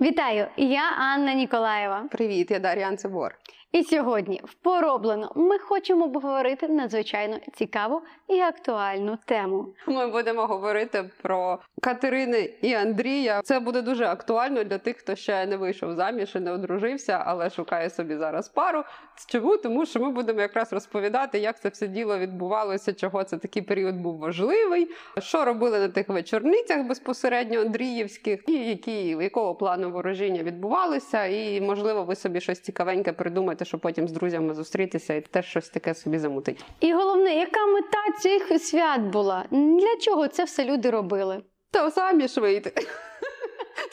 Вітаю! Я Анна Ніколаєва. Привіт, я Дар'я Анцебор. І сьогодні в пороблено ми хочемо обговорити надзвичайно цікаву і актуальну тему. Ми будемо говорити про Катерини і Андрія. Це буде дуже актуально для тих, хто ще не вийшов заміж і не одружився, але шукає собі зараз пару. Чому? Тому що ми будемо якраз розповідати, як це все діло відбувалося, чого це такий період був важливий, що робили на тих вечорницях безпосередньо Андріївських, і які якого плану ворожіння відбувалися. І можливо, ви собі щось цікавеньке придумаєте, щоб потім з друзями зустрітися і теж щось таке собі замутить. І головне, яка мета цих свят була? Для чого це все люди робили? Та самі ж вийти.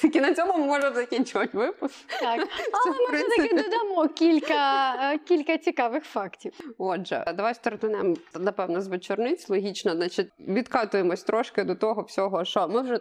Тільки на цьому ми можемо закінчувати випуск. Так, але ми все-таки додамо кілька, е, кілька цікавих фактів. Отже, давай стартунемо, напевно, з вечорниць. Логічно, значить, відкатуємось трошки до того всього, що ми вже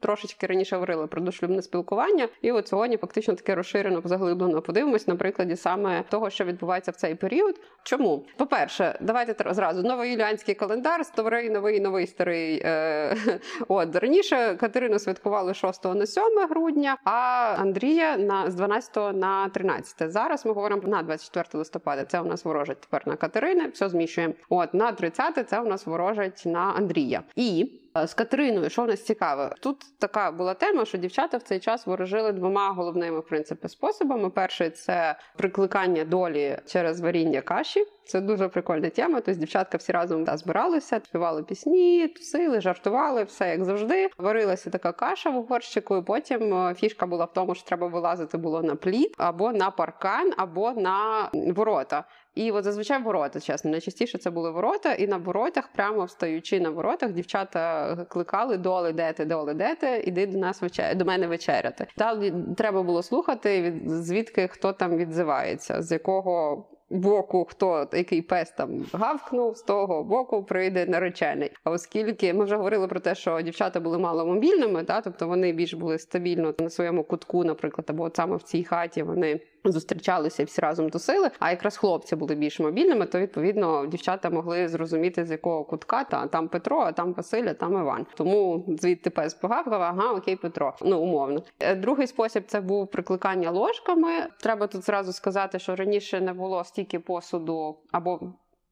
трошечки раніше говорили про дошлюбне спілкування, і от сьогодні фактично таке розширено, заглиблено подивимось на прикладі саме того, що відбувається в цей період. Чому? По-перше, давайте зразу новоюліанський календар, старий, новий, новий старий. Е- от раніше Катерину святкували 6 на 7 грудня, а Андрія на з 12 на 13. Зараз ми говоримо на 24 листопада. Це у нас ворожить тепер на Катерини. Все зміщуємо. От на 30 це у нас ворожить на Андрія. І з Катериною, що в нас цікаве, тут така була тема, що дівчата в цей час ворожили двома головними в способами. Перший це прикликання долі через варіння каші. Це дуже прикольна тема. Тобто дівчатка всі разом да, збиралися, співали пісні, тусили, жартували, все як завжди. Варилася така каша в горщику. І потім е, фішка була в тому, що треба вилазити було на плід або на паркан, або на ворота. І от зазвичай ворота, чесно, найчастіше це були ворота, і на воротах, прямо встаючи на воротах, дівчата кликали доли, де ти, доли, де ти, іди до нас вечер... до мене вечеряти. Далі треба було слухати, від звідки хто там відзивається, з якого. Боку, хто який пес там гавкнув, з того боку прийде наречений. А оскільки ми вже говорили про те, що дівчата були маломобільними, та тобто вони більш були стабільно на своєму кутку, наприклад, або от саме в цій хаті вони зустрічалися всі разом тусили. А якраз хлопці були більш мобільними, то відповідно дівчата могли зрозуміти з якого кутка та там Петро, а там Василь, а там Іван. Тому звідти пес погавкав, ага, окей, Петро. Ну умовно. Е, Другий спосіб це був прикликання ложками. Треба тут зразу сказати, що раніше не було стільки посуду або.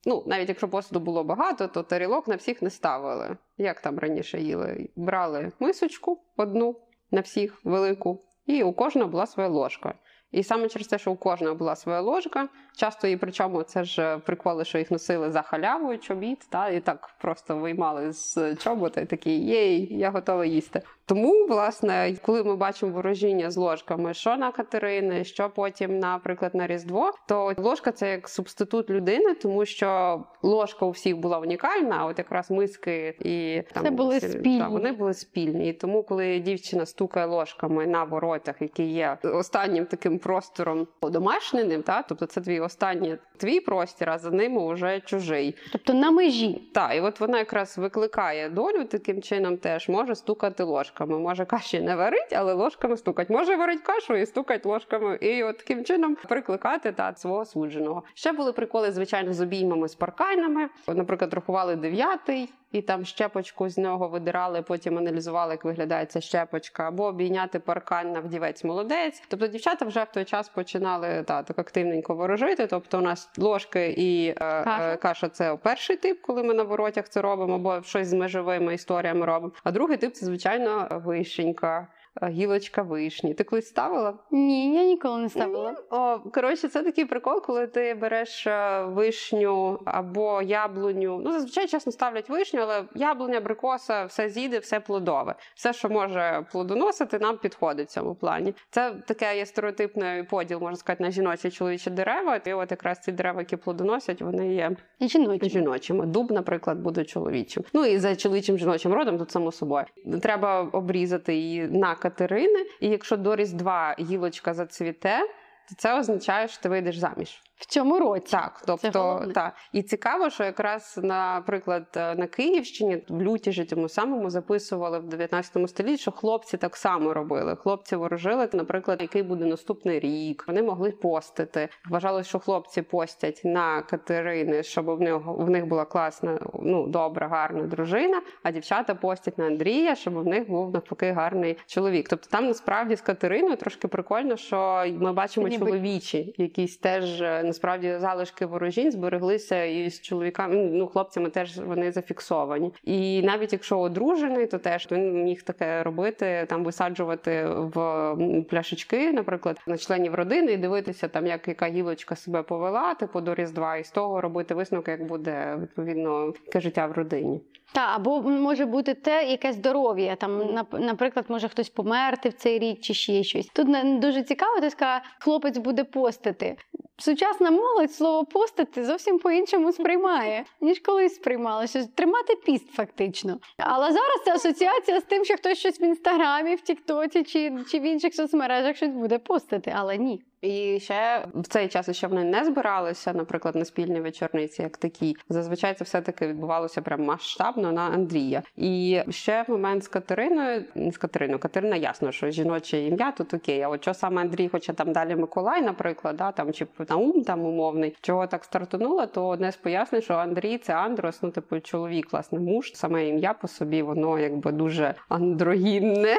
Ну, навіть якщо посуду було багато, то тарілок на всіх не ставили. Як там раніше їли? Брали мисочку одну на всіх велику, і у кожного була своя ложка. І саме через те, що у кожного була своя ложка, часто і причому це ж приколи, що їх носили за халявою чобіт, та і так просто виймали з чобота і такі єй, я готова їсти. Тому, власне, коли ми бачимо ворожіння з ложками, що на Катерини, що потім, наприклад, на Різдво, то ложка це як субститут людини, тому що ложка у всіх була унікальна, а от якраз миски і Це були всі- спільні. та, вони були спільні. І тому, коли дівчина стукає ложками на воротах, які є останнім таким простором домашненим, та тобто це твій останній твій простір, а за ними вже чужий. Тобто на межі. Так, і от вона якраз викликає долю таким чином, теж може стукати ложками. Може каші не варить, але ложками стукать. Може варить кашу і стукать ложками. І от таким чином прикликати та свого судженого. Ще були приколи, звичайно, з обіймами з паркайнами. Наприклад, рахували дев'ятий. І там щепочку з нього видирали, потім аналізували, як виглядає ця щепочка, або обійняти паркан на вдівець молодець. Тобто дівчата вже в той час починали та, так активненько ворожити. Тобто, у нас ложки і е, Каша. е, каша це перший тип, коли ми на воротях це робимо, або щось з межовими історіями робимо. А другий тип це звичайно вишенька. Е, Гілочка вишні. Ти колись ставила? Ні, я ніколи не ставила. О, коротше, це такий прикол, коли ти береш е, вишню або яблуню. Ну, зазвичай чесно ставлять вишню, але яблуня, абрикоса, все з'їде, все плодове. Все, що може плодоносити, нам підходить в цьому плані. Це таке є стереотипний поділ, можна сказати, на жіночі і чоловічі дерева. І от якраз ці дерева, які плодоносять, вони є Жіночі. жіночими. Дуб, наприклад, буде чоловічим. Ну і за чоловічим жіночим родом, тут само собою. Треба обрізати її на Катерини, і якщо до Різдва гілочка зацвіте. то це означає, що ти вийдеш заміж. В цьому році. Так, тобто головне. та і цікаво, що якраз наприклад е, на Київщині в лютіжі тому самому записували в 19 столітті, що хлопці так само робили. Хлопці ворожили, наприклад, який буде наступний рік. Вони могли постити. Вважалось, що хлопці постять на Катерини, щоб в них в них була класна, ну добра, гарна дружина. А дівчата постять на Андрія, щоб в них був навпаки гарний чоловік. Тобто там насправді з Катериною трошки прикольно, що ми бачимо Ніби- чоловічі, якісь теж е, насправді залишки ворожінь збереглися і з чоловіками. Ну хлопцями теж вони зафіксовані. І навіть якщо одружений, то теж він міг таке робити, там висаджувати в пляшечки, наприклад, на членів родини і дивитися, там як яка гілочка себе повела, типу до різдва, і з того робити висновки, як буде відповідно яке життя в родині. Та або може бути те, яке здоров'я. Там, нап- наприклад, може хтось померти в цей рік чи ще щось. Тут дуже цікаво, ти сказала, хлопець буде постити. Сучасна молодь слово постити зовсім по-іншому сприймає, ніж колись сприймалося. Тримати піст, фактично. Але зараз це асоціація з тим, що хтось щось в інстаграмі, в Тіктоці чи, чи в інших соцмережах щось буде постити, але ні. І ще в цей час, що вони не збиралися, наприклад, на спільні вечорниці, як такі, зазвичай це все таки відбувалося прям масштабно на Андрія. І ще момент з Катериною, не з Катериною, Катерина ясно, що жіноче ім'я тут окей. А от що саме Андрій, хоча там далі Миколай, наприклад, да, там чи Наум там умовний, чого так стартануло, то одне з пояснень, що Андрій це Андрос, ну типу чоловік, власне, муж. Саме ім'я по собі, воно якби дуже андрогінне,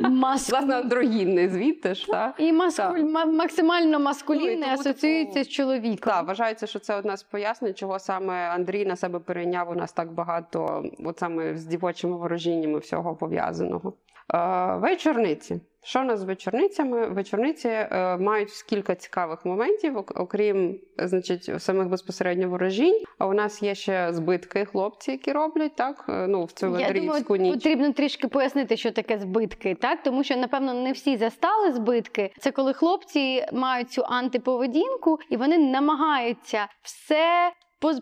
Маску... власне, андрогінне, звідти ж так. І маскуль... Так. Ма- максимально маскулінне Ну, асоціюється типу, з чоловіком. Так, вважається, що це одна з пояснень, чого саме Андрій на себе перейняв у нас так багато, от саме з дівочими ворожіннями всього пов'язаного. Е, вечорниці. Що у нас з вечорницями? Вечорниці е, мають кілька цікавих моментів, окрім значить, самих безпосередньо ворожінь. А у нас є ще збитки хлопці, які роблять так. е, Ну в цю думаю, ніч. потрібно трішки пояснити, що таке збитки, так тому що напевно не всі застали збитки. Це коли хлопці мають цю антиповедінку і вони намагаються все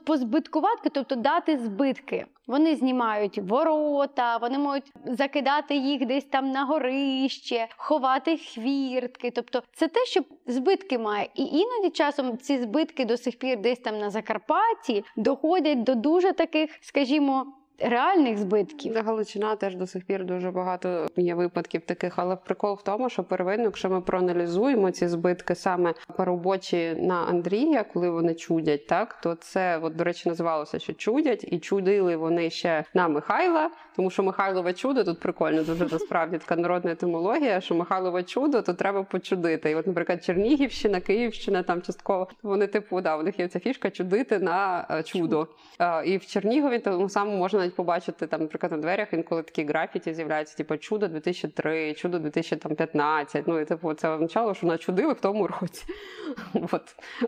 позбиткувати, тобто дати збитки. Вони знімають ворота, вони можуть закидати їх десь там на горище, ховати хвіртки. Тобто, це те, що збитки має. І іноді часом ці збитки до сих пір десь там на Закарпатті доходять до дуже таких, скажімо, реальних збитків. Галичина теж до сих пір дуже багато є випадків таких, але прикол в тому, що первинно, якщо ми проаналізуємо ці збитки саме поробочі на Андрія, коли вони чудять, так то це от, до речі називалося, що чудять, і чудили вони ще на Михайла, тому що Михайлове чудо тут прикольно, дуже насправді така народна етимологія, що Михайлове чудо, то треба почудити. І от, наприклад, Чернігівщина, Київщина, там частково вони типу, да, у них є ця фішка чудити на е, чудо. Е, І в Чернігові тому самому можна навіть побачити там, наприклад, на дверях інколи такі графіті з'являються, типу чудо 2003, чудо 2015. Ну і типу це означало, що начудили в тому році. От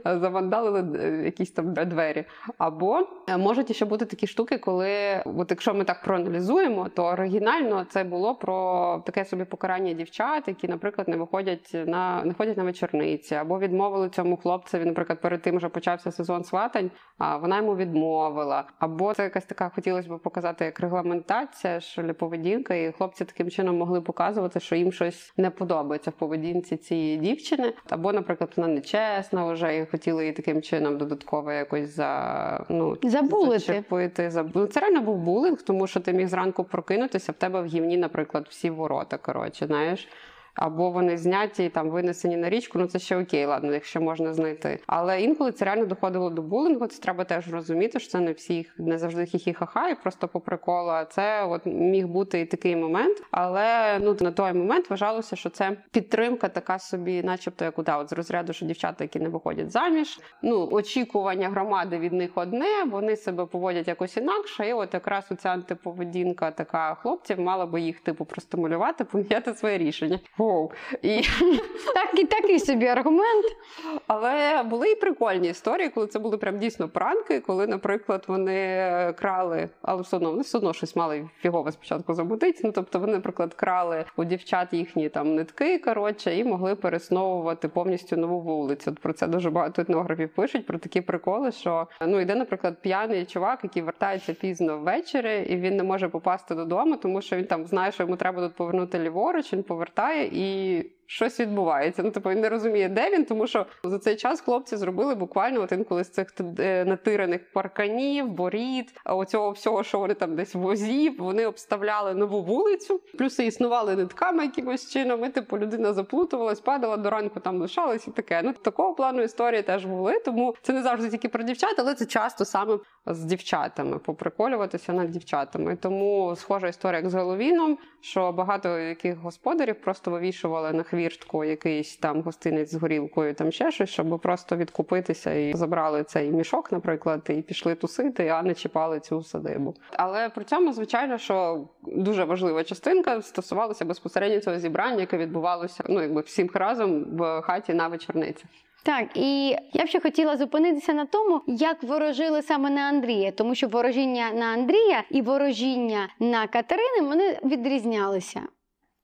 завандалили е, якісь там двері. Або е, можуть ще бути такі штуки, коли, от якщо ми так проаналізуємо, то оригінально це було про таке собі покарання дівчат, які, наприклад, не виходять на не ходять на вечорниці, або відмовили цьому хлопцеві, наприклад, перед тим вже почався сезон сватань, а вона йому відмовила. Або це якась така хотілося б показати як регламентація, що для поведінка, і хлопці таким чином могли показувати, що їм щось не подобається в поведінці цієї дівчини. Або, наприклад, вона нечесна вже і хотіли її таким чином додатково якось за ну Забулити. зачепити. Заб... Ну, Це реально був булінг, тому що ти міг зранку прокинутися, в тебе в гівні, наприклад, всі ворота. Коротше, знаєш. Або вони зняті і там винесені на річку, ну це ще окей, ладно, якщо можна знайти. Але інколи це реально доходило до булінгу. Це треба теж розуміти, що це не всіх не завжди хі-хі-ха-ха, і просто по приколу. А Це от міг бути і такий момент. Але ну на той момент вважалося, що це підтримка така собі, начебто, як да, от з розряду, що дівчата, які не виходять заміж. Ну очікування громади від них одне, вони себе поводять якось інакше. І от якраз оця антиповедінка така хлопців мала би їх типу простимулювати, поміняти своє рішення. Воу. І Так і такий собі аргумент. Але були і прикольні історії, коли це були прям дійсно пранки, коли, наприклад, вони крали, але все одно вони все одно щось мали фігово спочатку замутити. Ну тобто вони, наприклад, крали у дівчат їхні там нитки, коротше, і могли пересновувати повністю нову вулицю. От про це дуже багато етнографів пишуть про такі приколи, що ну йде, наприклад, п'яний чувак, який вертається пізно ввечері, і він не може попасти додому, тому що він там знає, що йому треба тут повернути ліворуч. Він повертає і щось відбувається. Ну, типу, він не розуміє, де він, тому що за цей час хлопці зробили буквально от інколи з цих е, натираних парканів, борід, оцього всього, що вони там десь возів, вони обставляли нову вулицю. Плюси існували нитками якимось чином. І, типу, людина заплутувалась, падала до ранку, там лишалась і таке. Ну такого плану історії теж були. Тому це не завжди тільки про дівчат, але це часто саме з дівчатами, поприколюватися над дівчатами. Тому схожа історія як з Головіном, що багато яких господарів просто вивішували на хвіртку якийсь там гостинець з горілкою, там ще щось, щоб просто відкупитися і забрали цей мішок, наприклад, і пішли тусити, а не чіпали цю садибу. Але при цьому, звичайно, що дуже важлива частинка стосувалася безпосередньо цього зібрання, яке відбувалося ну якби всім разом в хаті на вечорниці. Так, і я б ще хотіла зупинитися на тому, як ворожили саме на Андрія, тому що ворожіння на Андрія і ворожіння на Катерини вони відрізнялися.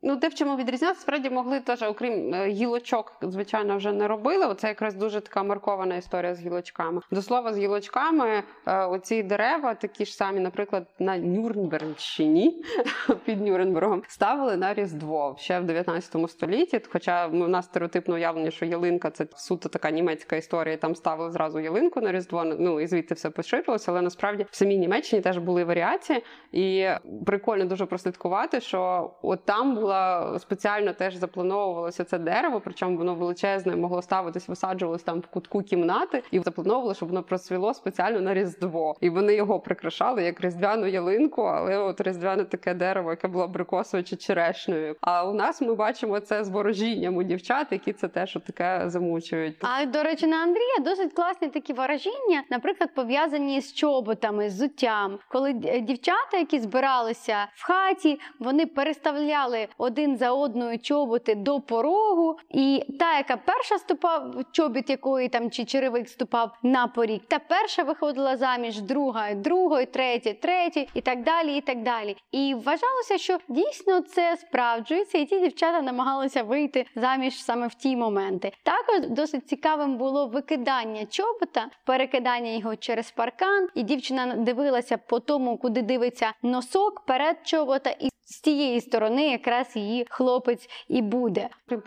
Ну, те, в чому відрізнятися, справді могли теж, окрім е, гілочок, звичайно, вже не робили. Оце якраз дуже така маркована історія з гілочками. До слова, з гілочками е, оці дерева, такі ж самі, наприклад, на Нюрнбергщині під Нюрнбергом, ставили на Різдво ще в 19 столітті. Хоча в нас стереотипно уявлення, що ялинка це суто така німецька історія. Там ставили зразу ялинку на Різдво. Ну і звідти все поширилося. Але насправді в самій Німеччині теж були варіації, і прикольно дуже прослідкувати, що от там було була спеціально теж заплановувалося це дерево, причому воно величезне, могло ставитись, висаджувалось там в кутку кімнати, і заплановували, щоб воно процвіло спеціально на різдво. І вони його прикрашали як різдвяну ялинку, але от різдвяне таке дерево, яке було абрикосовою чи черешнею. А у нас ми бачимо це з ворожінням у дівчат, які це теж таке замучують. А до речі, на Андрія досить класні такі ворожіння, наприклад, пов'язані з чоботами, з зуттям, коли дівчата, які збиралися в хаті, вони переставляли один за одною чоботи до порогу, і та, яка перша ступав, чобіт якої там чи черевик ступав на поріг, та перша виходила заміж, друга, другої, третя, третя, і так далі. І так далі. І вважалося, що дійсно це справджується, і ті дівчата намагалися вийти заміж саме в ті моменти. Також досить цікавим було викидання чобота, перекидання його через паркан, і дівчина дивилася по тому, куди дивиться носок перед чобота, і з тієї сторони якраз її хлопець і буде. Крім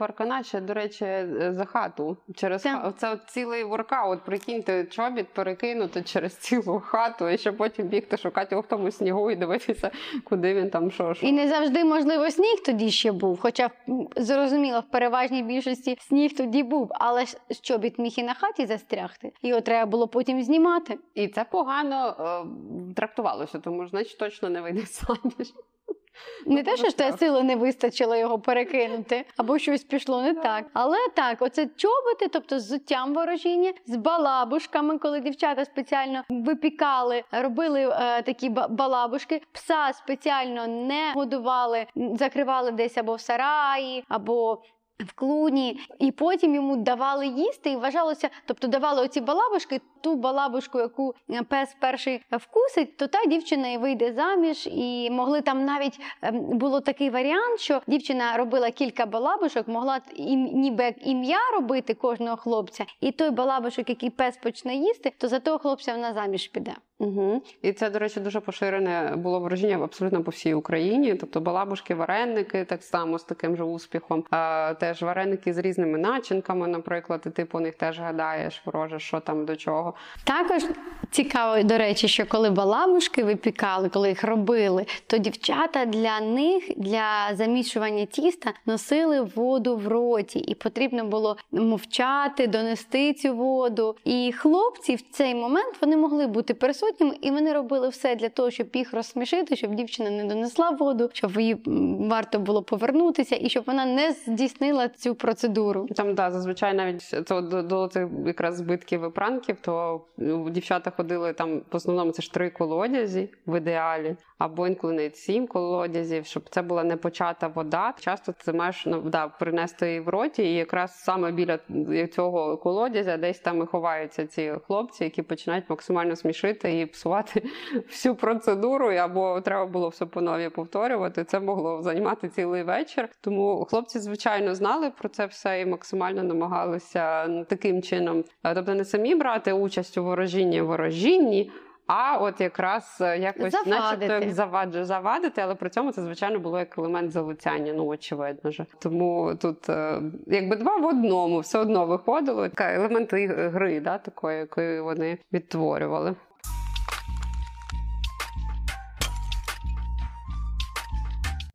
до речі, е, за хату. Через Так. ха... це от цілий воркаут. Прикиньте, чобіт перекинути через цілу хату, і ще потім бігти шукати його в тому снігу і дивитися, куди він там що. що. І не завжди, можливо, сніг тоді ще був. Хоча зрозуміло, в переважній більшості сніг тоді був, але ж чобіт міг і на хаті застрягти. Його треба було потім знімати. І це погано е, трактувалося, тому значить точно не вийде заміж. Не те, що ж те сили не вистачило його перекинути, або щось пішло не так. Але так, оце чоботи, тобто з зуттям ворожіння, з балабушками, коли дівчата спеціально випікали, робили е, такі ба- балабушки, пса спеціально не годували, закривали десь або в сараї, або. В клуні, і потім йому давали їсти, і вважалося, тобто давали оці балабушки, ту балабушку, яку е, пес перший вкусить, то та дівчина і вийде заміж. І могли там навіть ем, було такий варіант, що дівчина робила кілька балабушок, могла ніби ім'я робити кожного хлопця, і той балабушок, який пес почне їсти, то за того хлопця вона заміж піде. Угу. І це, до речі, дуже поширене було враження абсолютно по всій Україні. Тобто балабушки, вареники так само з таким же успіхом. А, теж вареники з різними начинками, наприклад, і ти по них теж гадаєш, вороже, що там до чого. Також цікаво, до речі, що коли балабушки випікали, коли їх робили, то дівчата для них для замішування тіста носили воду в роті, і потрібно було мовчати, донести цю воду. І хлопці в цей момент вони могли бути присутніми, і вони робили все для того, щоб їх розсмішити, щоб дівчина не донесла воду, щоб їй варто було повернутися, і щоб вона не здійснила цю процедуру. Там да, зазвичай навіть це до, до цих якраз збитків і пранків, то ну, дівчата ходили там в основному це ж три колодязі в ідеалі, або інколи навіть сім колодязів, щоб це була не почата вода. Часто ти маєш ну, да, принести її в роті, і якраз саме біля цього колодязя десь там і ховаються ці хлопці, які починають максимально смішити і псувати всю процедуру, або треба було все по нові повторювати. Це могло займати цілий вечір. Тому хлопці, звичайно, знали про це все і максимально намагалися таким чином, е, тобто не самі брати участь у ворожінні ворожінні. А от якраз е, якось Завадити. начебто як заваджу, завадити, але при цьому це звичайно було як елемент залицяння, ну очевидно ж. Тому тут е, якби два в одному все одно виходило. Елемент гри, да, такої, якої вони відтворювали.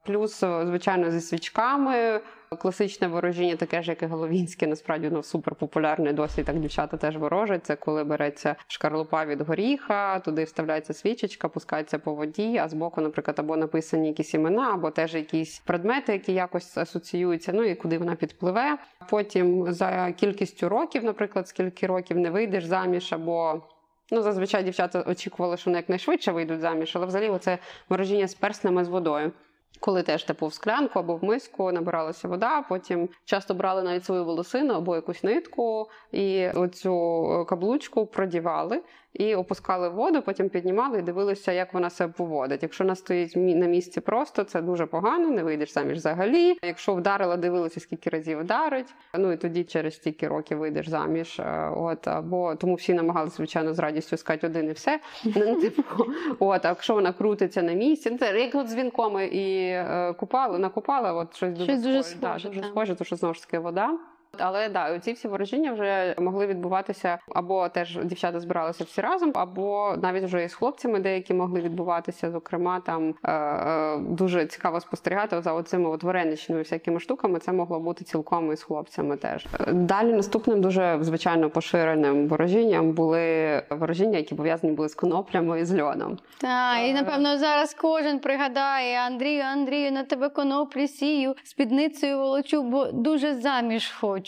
Плюс, звичайно, зі свічками. Класичне ворожіння, таке ж, як і головінське, насправді воно супер популярне. Досі так дівчата теж ворожать. Це коли береться шкарлупа від горіха, туди вставляється свічечка, пускається по воді, а збоку, наприклад, або написані якісь імена, або теж якісь предмети, які якось асоціюються, ну і куди вона підпливе. Потім за кількістю років, наприклад, скільки років не вийдеш заміж, або Ну, зазвичай дівчата очікували, що вони якнайшвидше вийдуть заміж, але взагалі це ворожіння з перснами з водою. Коли теж типу в склянку або в миску набиралася вода, потім часто брали навіть свою волосину або якусь нитку, і оцю е, каблучку продівали і опускали в воду, потім піднімали і дивилися, як вона себе поводить. Якщо вона стоїть на місці просто, це дуже погано, не вийдеш заміж взагалі. Якщо вдарила, дивилися, скільки разів вдарить. Ну і тоді через стільки років вийдеш заміж. Е, От або тому всі намагалися, звичайно, з радістю сказати один і все. Ну, типу, От, а якщо вона крутиться на місці, ну, це як от з вінком і е, купали, накупала, от щось дуже схоже, тому що знову ж таки вода. Але да, ці всі ворожіння вже могли відбуватися, або теж дівчата збиралися всі разом, або навіть вже і з хлопцями деякі могли відбуватися. Зокрема, там е, е, дуже цікаво спостерігати за оцими от вареничними всякими штуками. Це могло бути цілком і з хлопцями теж. Далі наступним дуже звичайно поширеним ворожінням були ворожіння, які пов'язані були з коноплями і з льоном. Так, і Е. напевно зараз кожен пригадає Андрію, Андрію, на тебе коноплі сію, спідницею волочу, бо дуже заміж хочу.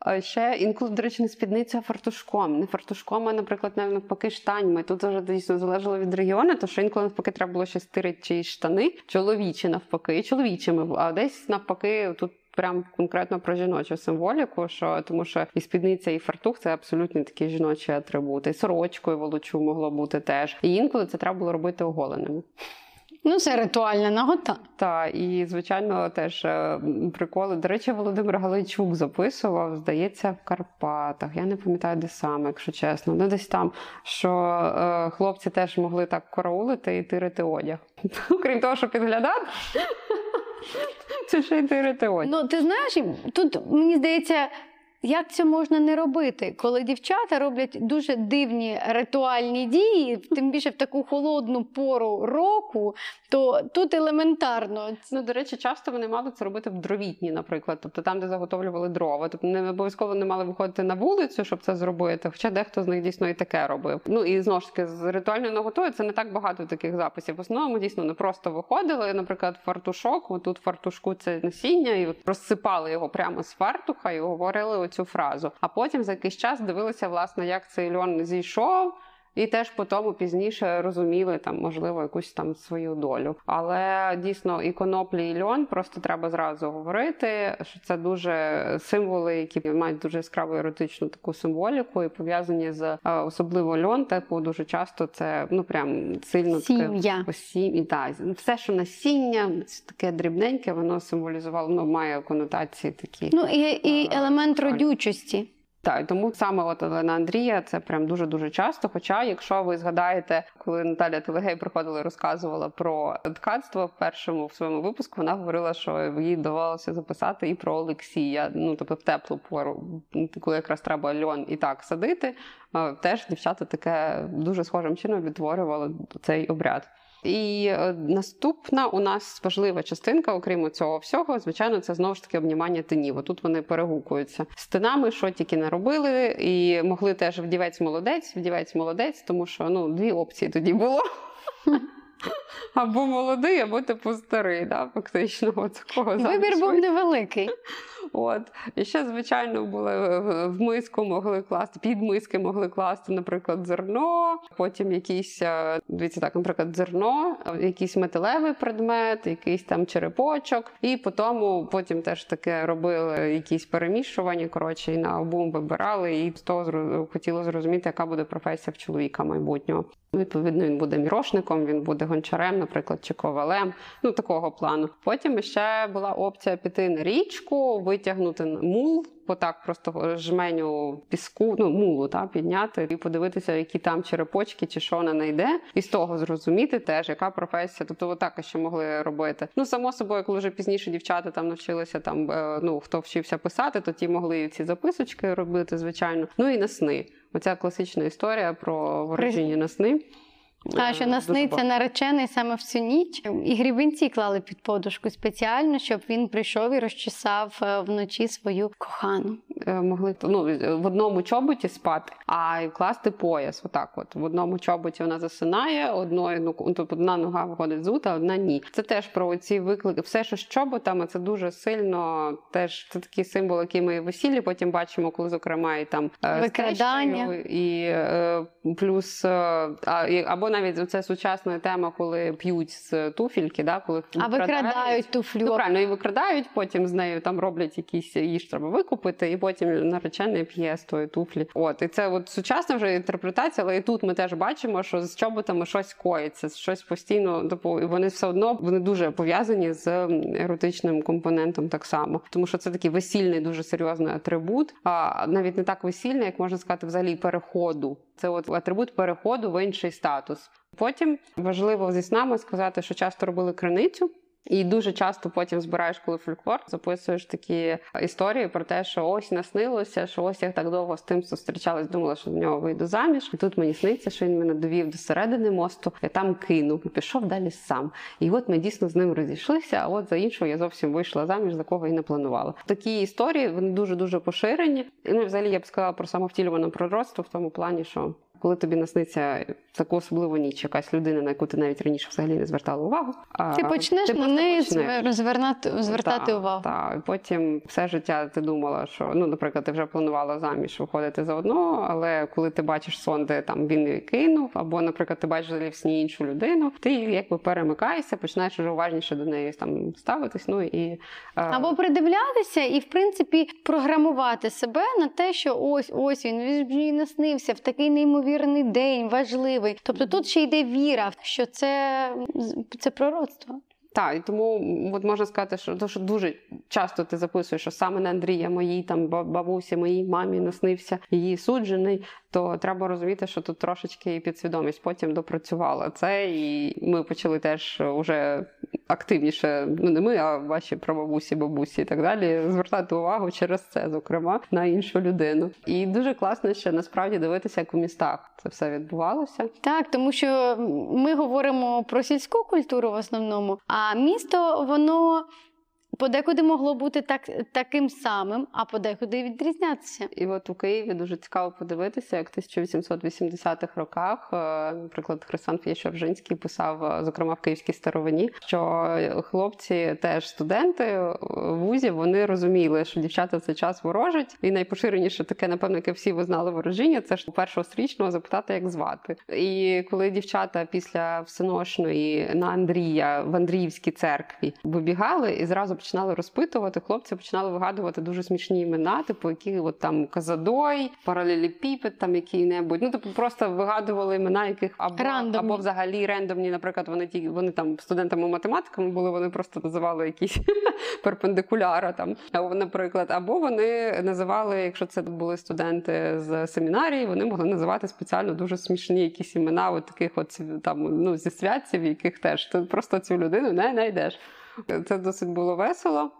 А ще інколи, до речі, не спідниця, а фартушком. Не фартушком, а, наприклад, навпаки, штаньми. Тут вже дійсно залежало від регіону, то що інколи навпаки треба було ще стирити чиїсь штани, чоловічі навпаки, чоловічими. А десь навпаки, тут. Прям конкретно про жіночу символіку, що тому що і спідниця, і фартух це абсолютно такі жіночі атрибути. І сорочкою волочу могло бути теж. І інколи це треба було робити оголеними. Ну, це ритуальна нагота. Та і звичайно теж е, приколи. До речі, Володимир Галайчук записував, здається, в Карпатах. Я не пам'ятаю, де саме, якщо чесно. Ну десь там, що е, хлопці теж могли так караулити і тирити одяг. Крім того, що підглядати. Це ще й тирити одяг. Ну, ти знаєш, тут мені здається. Як це можна не робити, коли дівчата роблять дуже дивні ритуальні дії, тим більше в таку холодну пору року, то тут елементарно Ну, до речі, часто вони мали це робити в дровітні, наприклад, тобто там, де заготовлювали дрова. Тобто не обов'язково не мали виходити на вулицю, щоб це зробити. Хоча дехто з них дійсно і таке робив. Ну і знову ж таки, з ритуальною наготою це не так багато таких записів. В основному дійсно не просто виходили. Наприклад, фартушок, отут фартушку це насіння, і от розсипали його прямо з фартуха і говорили оцю фразу. А потім за якийсь час дивилися, власне, як цей льон зійшов. І теж по тому пізніше розуміли там, можливо, якусь там свою долю. Але дійсно і коноплі, і льон просто треба зразу говорити, що це дуже символи, які мають дуже яскраву еротичну таку символіку, і пов'язані з е, особливо льон, типу дуже часто це ну прям сильно Сім'я. таке осінь, і так, все, що насіння, це таке дрібненьке, воно символізувало, ну має конотації такі. Ну і, і елемент родючості. Так, тому саме от Олена Андрія це прям дуже дуже часто. Хоча, якщо ви згадаєте, коли Наталя Телегей приходила і розказувала про ткацтво в першому в своєму випуску, вона говорила, що їй довелося записати і про Олексія. Ну тобто в теплу пору, коли якраз треба льон і так садити. Теж дівчата таке дуже схожим чином відтворювали цей обряд. І е, наступна у нас важлива частинка, окрім цього всього, звичайно, це знову ж таки обнімання тинів. Тут вони перегукуються з тинами, що тільки не робили, і могли теж вдівець молодець, вдівець молодець, тому що ну дві опції тоді було. Або молодий, або типу старий, да, фактично. От такого Вибір був невеликий. От і ще, звичайно, були в- в миску могли класти, під миски могли класти, наприклад, зерно, потім якісь е, дивіться так, наприклад, зерно, е, якийсь металевий предмет, якийсь там черепочок, і по тому потім теж таке робили якісь перемішування. Коротше, і на обум вибирали, і з того хотіло зрозуміти, яка буде професія в чоловіка майбутнього. Відповідно, він буде мірошником, він буде гончарем, наприклад, чи ковалем, ну такого плану. Потім ще була опція піти на річку, витягнути мул, бо так просто жменю піску, ну мулу та підняти і подивитися, які там черепочки чи що вона знайде, і з того зрозуміти теж, яка професія. Тобто, отак ще могли робити. Ну само собою, коли вже пізніше дівчата там навчилися, там е, ну хто вчився писати, то ті могли ці записочки робити, звичайно. Ну і на сни. Оця класична історія про ворожіння на сни. А що Е, на дуже сни це багато. наречений саме в цю ніч. І грібенці клали під подушку спеціально, щоб він прийшов і розчесав е, вночі свою кохану. Е, могли ну, в одному чоботі спати, а й вкласти пояс. Отак, от в одному чоботі вона засинає, одною ну тобто одна нога виходить з а одна ні. Це теж про ці виклики. Все, що з чоботами, це дуже сильно. Теж це такий символ, який ми в весіллі потім бачимо, коли зокрема і там Викрадання. і плюс а, і- або навіть це сучасна тема, коли п'ють з туфільки, да, коли А викрадають туфлю. Ну, правильно, і викрадають, потім з нею там роблять якісь її ж треба викупити, і потім наречений п'є з тої туфлі. От і це от сучасна вже інтерпретація, але і тут ми теж бачимо, що з чоботами щось коїться, щось постійно типу, вони все одно вони дуже пов'язані з еротичним компонентом так само, тому що це такий весільний, дуже серйозний атрибут, а навіть не так весільний, як можна сказати, взагалі переходу. Це от атрибут переходу в інший статус. Потім важливо зі снами сказати, що часто робили криницю. І дуже часто потім збираєш, коли фольклор, записуєш такі історії про те, що ось наснилося, що ось я так довго з тим зустрічалась, думала, що до нього вийду заміж. І тут мені сниться, що він мене довів до середини мосту, я там кинув і пішов далі сам. І от ми дійсно з ним розійшлися. А от за іншого я зовсім вийшла заміж, за кого і не планувала. Такі історії вони дуже дуже поширені. І ну, взагалі я б сказала про самовтілюване пророцтво в тому плані, що коли тобі насниться таку особливу ніч, якась людина, на яку ти навіть раніше взагалі не звертала увагу. а Ти почнеш на неї почнеш. розвернати, звертати Та, увагу. Та. І потім все життя ти думала, що ну, наприклад, ти вже планувала заміж виходити за одного, але коли ти бачиш сон, де там він її кинув, або, наприклад, ти бачиш в сні іншу людину, ти якби перемикаєшся, починаєш вже уважніше до неї там ставитись. Ну і е, Або придивлятися і, в принципі, програмувати себе на те, що ось ось він він наснився в такий неймовірний день, важливий. Тобто тут ще йде віра, що це, це пророцтво. Так, і тому от можна сказати, що, то, що дуже часто ти записуєш, що саме на Андрія, моїй там ба- бабусі, моїй мамі наснився її суджений, то треба розуміти, що тут трошечки підсвідомість потім допрацювала це, і ми почали теж уже активніше, ну не ми, а ваші прабабусі, бабусі і так далі, звертати увагу через це, зокрема, на іншу людину. І дуже класно ще насправді дивитися, як у містах це все відбувалося. Так, тому що ми говоримо про сільську культуру в основному, а місто воно подекуди могло бути так, таким самим, а подекуди відрізнятися. І от у Києві дуже цікаво подивитися, як в 1880-х роках, е, наприклад, Хрисан Фєщоржинський писав, е, зокрема в Київській старовині, що хлопці, теж студенти в вузі, вони розуміли, що дівчата в цей час ворожать. І найпоширеніше таке, напевно, яке всі ви знали ворожіння, це ж першого стрічного запитати, як звати. І коли дівчата після всеношної на Андрія в Андріївській церкві вибігали і зразу починали розпитувати, хлопці починали вигадувати дуже смішні імена, типу які от там Казадой, паралелепіпед, там який-небудь. Ну типу просто вигадували імена, яких або, Рандомні. або взагалі рендомні, наприклад, вони ті вони там студентами-математиками були, вони просто називали якісь перпендикуляра там. Або, наприклад, або вони називали, якщо це були студенти з семінарії, вони могли називати спеціально дуже смішні якісь імена, от таких от там ну зі святців, яких теж ти просто цю людину не знайдеш. Це досить було весело.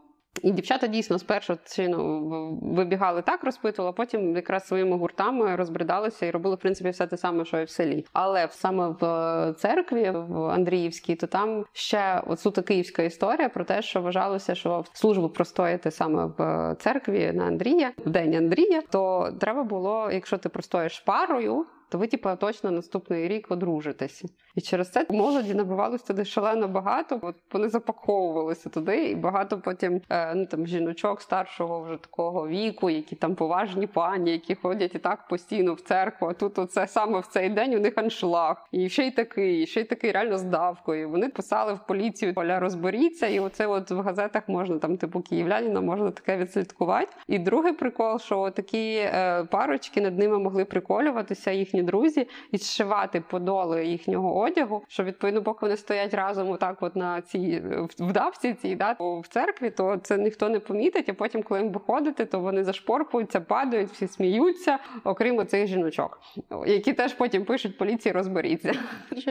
І дівчата дійсно спершу чину вибігали так, розпитували, а потім якраз своїми гуртами розбридалися і робили в принципі все те саме, що і в селі. Але саме в церкві в Андріївській, то там ще от суто київська історія про те, що вважалося, що службу простояти саме в церкві на Андрія, в день Андрія, то треба було, якщо ти простоїш парою. То ви, типу, точно наступний рік одружитеся. І через це молоді набивалося туди шалено багато. От вони запаковувалися туди, і багато потім е, ну там жіночок старшого вже такого віку, які там поважні пані, які ходять і так постійно в церкву. А тут оце саме в цей день у них аншлаг. І ще й такий, і ще й такий реально з давкою. Вони писали в поліцію Поля розберіться, і оце от в газетах можна там, типу київлянина, можна таке відслідкувати. І другий прикол, що такі е, парочки над ними могли приколюватися їхні їхні друзі, і зшивати подоли їхнього одягу. Що відповідно, поки вони стоять разом, отак, от на цій в давці цій да, в церкві, то це ніхто не помітить. А потім, коли їм виходити, то вони зашпорпуються, падають, всі сміються, окрім оцих жіночок, які теж потім пишуть поліції, розберіться.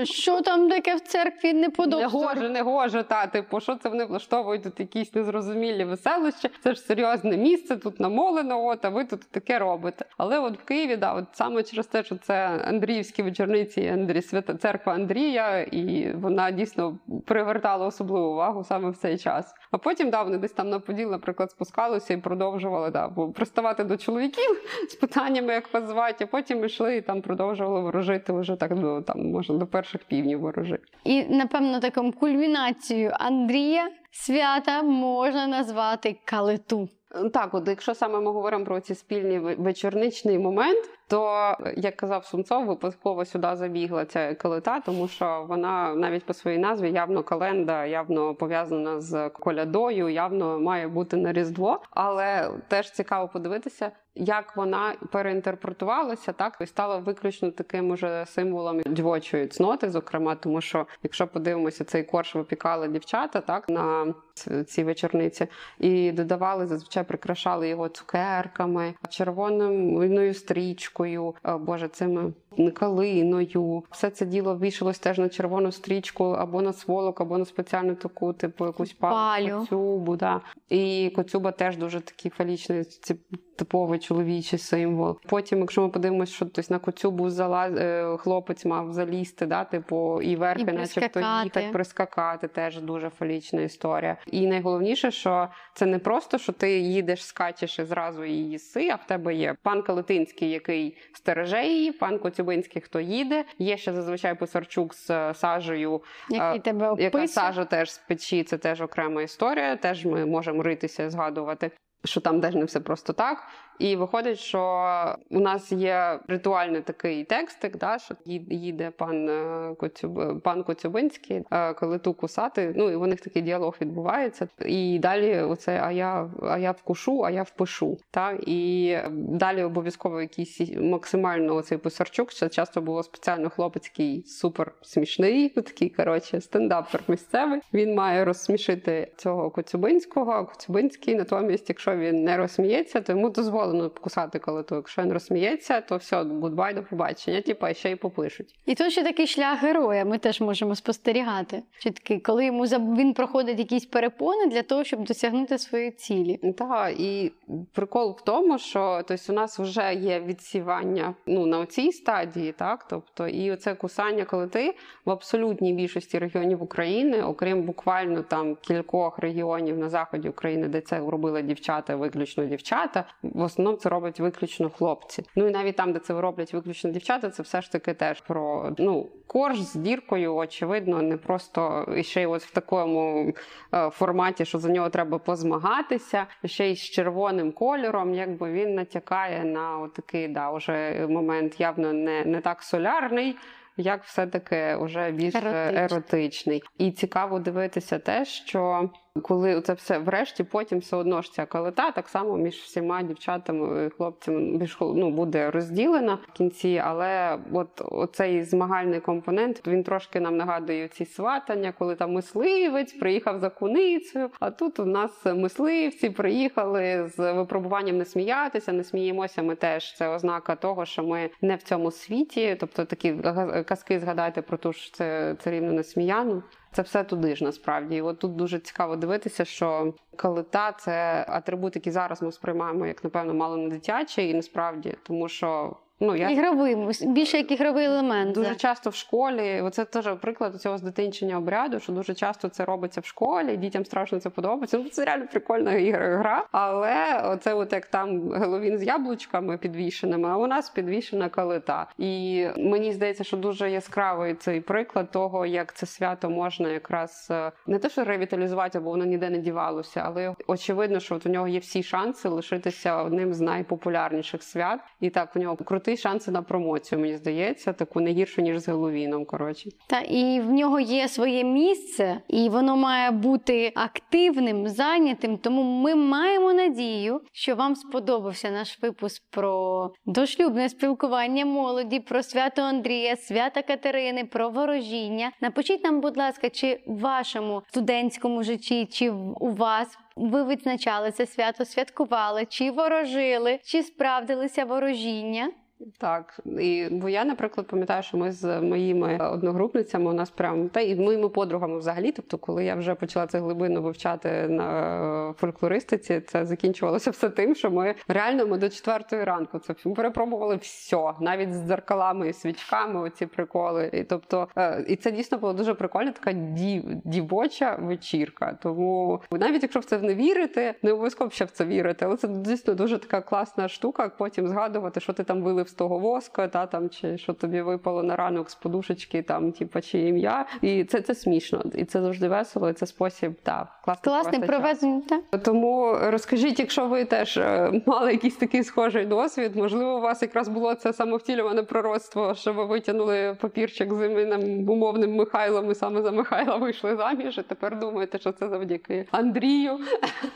Що, там таке в церкві не Не подобається? гоже, не гоже, та типу, що це вони влаштовують тут якісь незрозумілі веселища. Це ж серйозне місце, тут намолено, от, а ви тут таке робите. Але от в Києві, да, от саме через те, що це Андріївські вечорниці, Андрій, свята церква Андрія, і вона дійсно привертала особливу увагу саме в цей час. А потім да, вони десь там на поділ, наприклад, спускалися і продовжували да, приставати до чоловіків з питаннями, як вас звати, а потім йшли і там продовжували ворожити вже так до там, може, до перших півнів ворожити. І напевно таким кульмінацією Андрія свята можна назвати калиту. Так, от якщо саме ми говоримо про ці спільні вечорничний момент, то як казав Сумцов, випадково сюди забігла ця калита, тому що вона навіть по своїй назві явно календа, явно пов'язана з колядою, явно має бути на різдво. Але теж цікаво подивитися, як вона переінтерпретувалася, так і стала виключно таким уже символом дівочої цноти, зокрема, тому що якщо подивимося, цей корж випікали дівчата, так на ц- цій вечорниці, і додавали зазвичай прикрашали його цукерками, червоною стрічкою, е, боже, цими калиною. Все це діло вішалось теж на червону стрічку або на сволок, або на спеціальну таку, типу якусь Палю. палю, коцюбу. Да. І коцюба теж дуже такий фалічний, ці- типовий чоловічий символ. Потім, якщо ми подивимося, що тобто, на коцюбу залаз, е, хлопець мав залізти, да, типу, і верхи, І начебто, їхати, прискакати, теж дуже фалічна історія. І найголовніше, що це не просто, що ти їдеш, скачеш і зразу її їси, а в тебе є пан Калитинський, який стереже її, пан Коцюбинський, хто їде. Є ще зазвичай Писарчук з е, сажею, Який А, тебе яка сажа теж з печі, це теж окрема історія. Теж ми можемо ритися, згадувати. Що там теж не все просто так, і виходить, що у нас є ритуальний такий текстик, да, що їде пан е, Коцюб, пан Коцюбинський, е, коли ту кусати. Ну і у них такий діалог відбувається. І далі оце а я, а я вкушу, а я впишу. Так? І далі обов'язково якийсь максимально оцей писарчук. Це часто було спеціально хлопець, який супер смішний, такий коротше стендапер місцевий. Він має розсмішити цього Коцюбинського. Коцюбинський натомість, якщо він не розсміється, то йому дозволено кусати калиту. Якщо він розсміється, то все, goodbye, до побачення. Типа ще й попишуть. І тут ще такий шлях героя. Ми теж можемо спостерігати. Що такий, коли йому заб- він проходить якісь перепони для того, щоб досягнути своєї цілі. Так, і прикол в тому, що тобто, у нас вже є відсівання ну, на цій стадії, так? Тобто, і оце кусання калити в абсолютній більшості регіонів України, окрім буквально там кількох регіонів на заході України, де це робили дівчата, виключно дівчата. В основному це роблять виключно хлопці. Ну і навіть там, де це роблять виключно дівчата, це все ж таки теж про ну корж з діркою, очевидно, не просто і ще й от в такому е, форматі, що за нього треба позмагатися, ще й з червоним кольором, якби він натякає на такий да, уже момент явно не, не так солярний. Як все-таки вже більш Еротичний. еротичний. І цікаво дивитися те, що коли це все врешті, потім все одно ж ця калита так само між всіма дівчатами і хлопцями більш ну, буде розділена в кінці. Але от оцей змагальний компонент він трошки нам нагадує ці сватання, коли там мисливець приїхав за куницею. А тут у нас мисливці приїхали з випробуванням не сміятися, не сміємося. Ми теж це ознака того, що ми не в цьому світі. Тобто такі казки згадайте про ту ж це царівну несміяну. Це все туди ж насправді. І от тут дуже цікаво дивитися, що калита це атрибут, який зараз ми сприймаємо як напевно мало не дитячий, і насправді, тому що ну я Ігровий, більше як ігровий елемент. Дуже часто в школі, оце теж приклад цього здитинчення обряду, що дуже часто це робиться в школі, дітям страшно це подобається. Ну, це реально прикольна ігра, гра. Але оце, от як там Геловін з яблучками підвішеними, а у нас підвішена калита. І мені здається, що дуже яскравий цей приклад того, як це свято можна якраз е, не те, що ревіталізувати, бо воно ніде не дівалося, але очевидно, що от у нього є всі шанси лишитися одним з найпопулярніших свят. І так у нього крутий крутий шанс на промоцію, мені здається, таку не гіршу, ніж з Геловіном. Коротше. Та і в нього є своє місце, і воно має бути активним, зайнятим. Тому ми маємо надію, що вам сподобався наш випуск про дошлюбне спілкування молоді, про свято Андрія, свята Катерини, про ворожіння. Напишіть нам, будь ласка, чи в вашому студентському житті, чи у вас. Ви відзначали це свято, святкували, чи ворожили, чи справдилися ворожіння. Так, і бо я, наприклад, пам'ятаю, що ми з моїми одногрупницями у нас прям та і моїми подругами взагалі. Тобто, коли я вже почала це глибинно вивчати на фольклористиці, це закінчувалося все тим, що ми реально ми до четвертої ранку це перепробували все, навіть з дзеркалами і свічками. Оці приколи. І тобто, е, і це дійсно було дуже прикольна така дів, дівоча вечірка. Тому навіть якщо в це не вірити, не обов'язково ще в це вірити, але це дійсно дуже така класна штука. Потім згадувати, що ти там вилив з того воска, та там чи що тобі випало на ранок з подушечки, там типа чи ім'я. І це, це смішно, і це завжди весело. І це спосіб та класно Класне проведення. Так? Тому розкажіть, якщо ви теж е, мали якийсь такий схожий досвід, можливо, у вас якраз було це самовтілюване пророцтво, що ви витягнули папірчик з іменем умовним Михайлом і саме за Михайла вийшли заміж. І тепер думаєте, що це завдяки Андрію,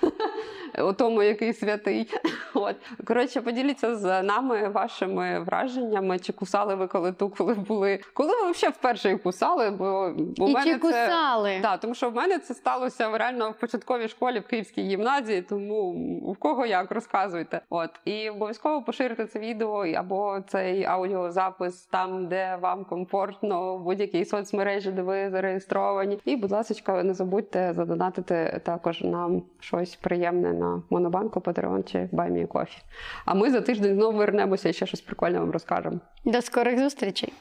у тому, який святий. От коротше, поділіться з нами вашими враженнями. Чи кусали ви коли ту, коли були? Коли ви взагалі вперше їх кусали? Бо у І мене чи це... кусали? Так, тому що в мене це сталося реально в початковій школі в Київській гімназії, тому в кого як розказуйте. От і обов'язково поширити це відео або цей аудіозапис там, де вам комфортно, в будь-якій соцмережі, де ви зареєстровані. І, будь ласка, не забудьте задонатити також нам щось приємне на Монобанку, Patreon чи BuyMeCoffee. А ми за тиждень знову вернемося і ще щось прикольне вам розкажемо. До скорих зустрічей!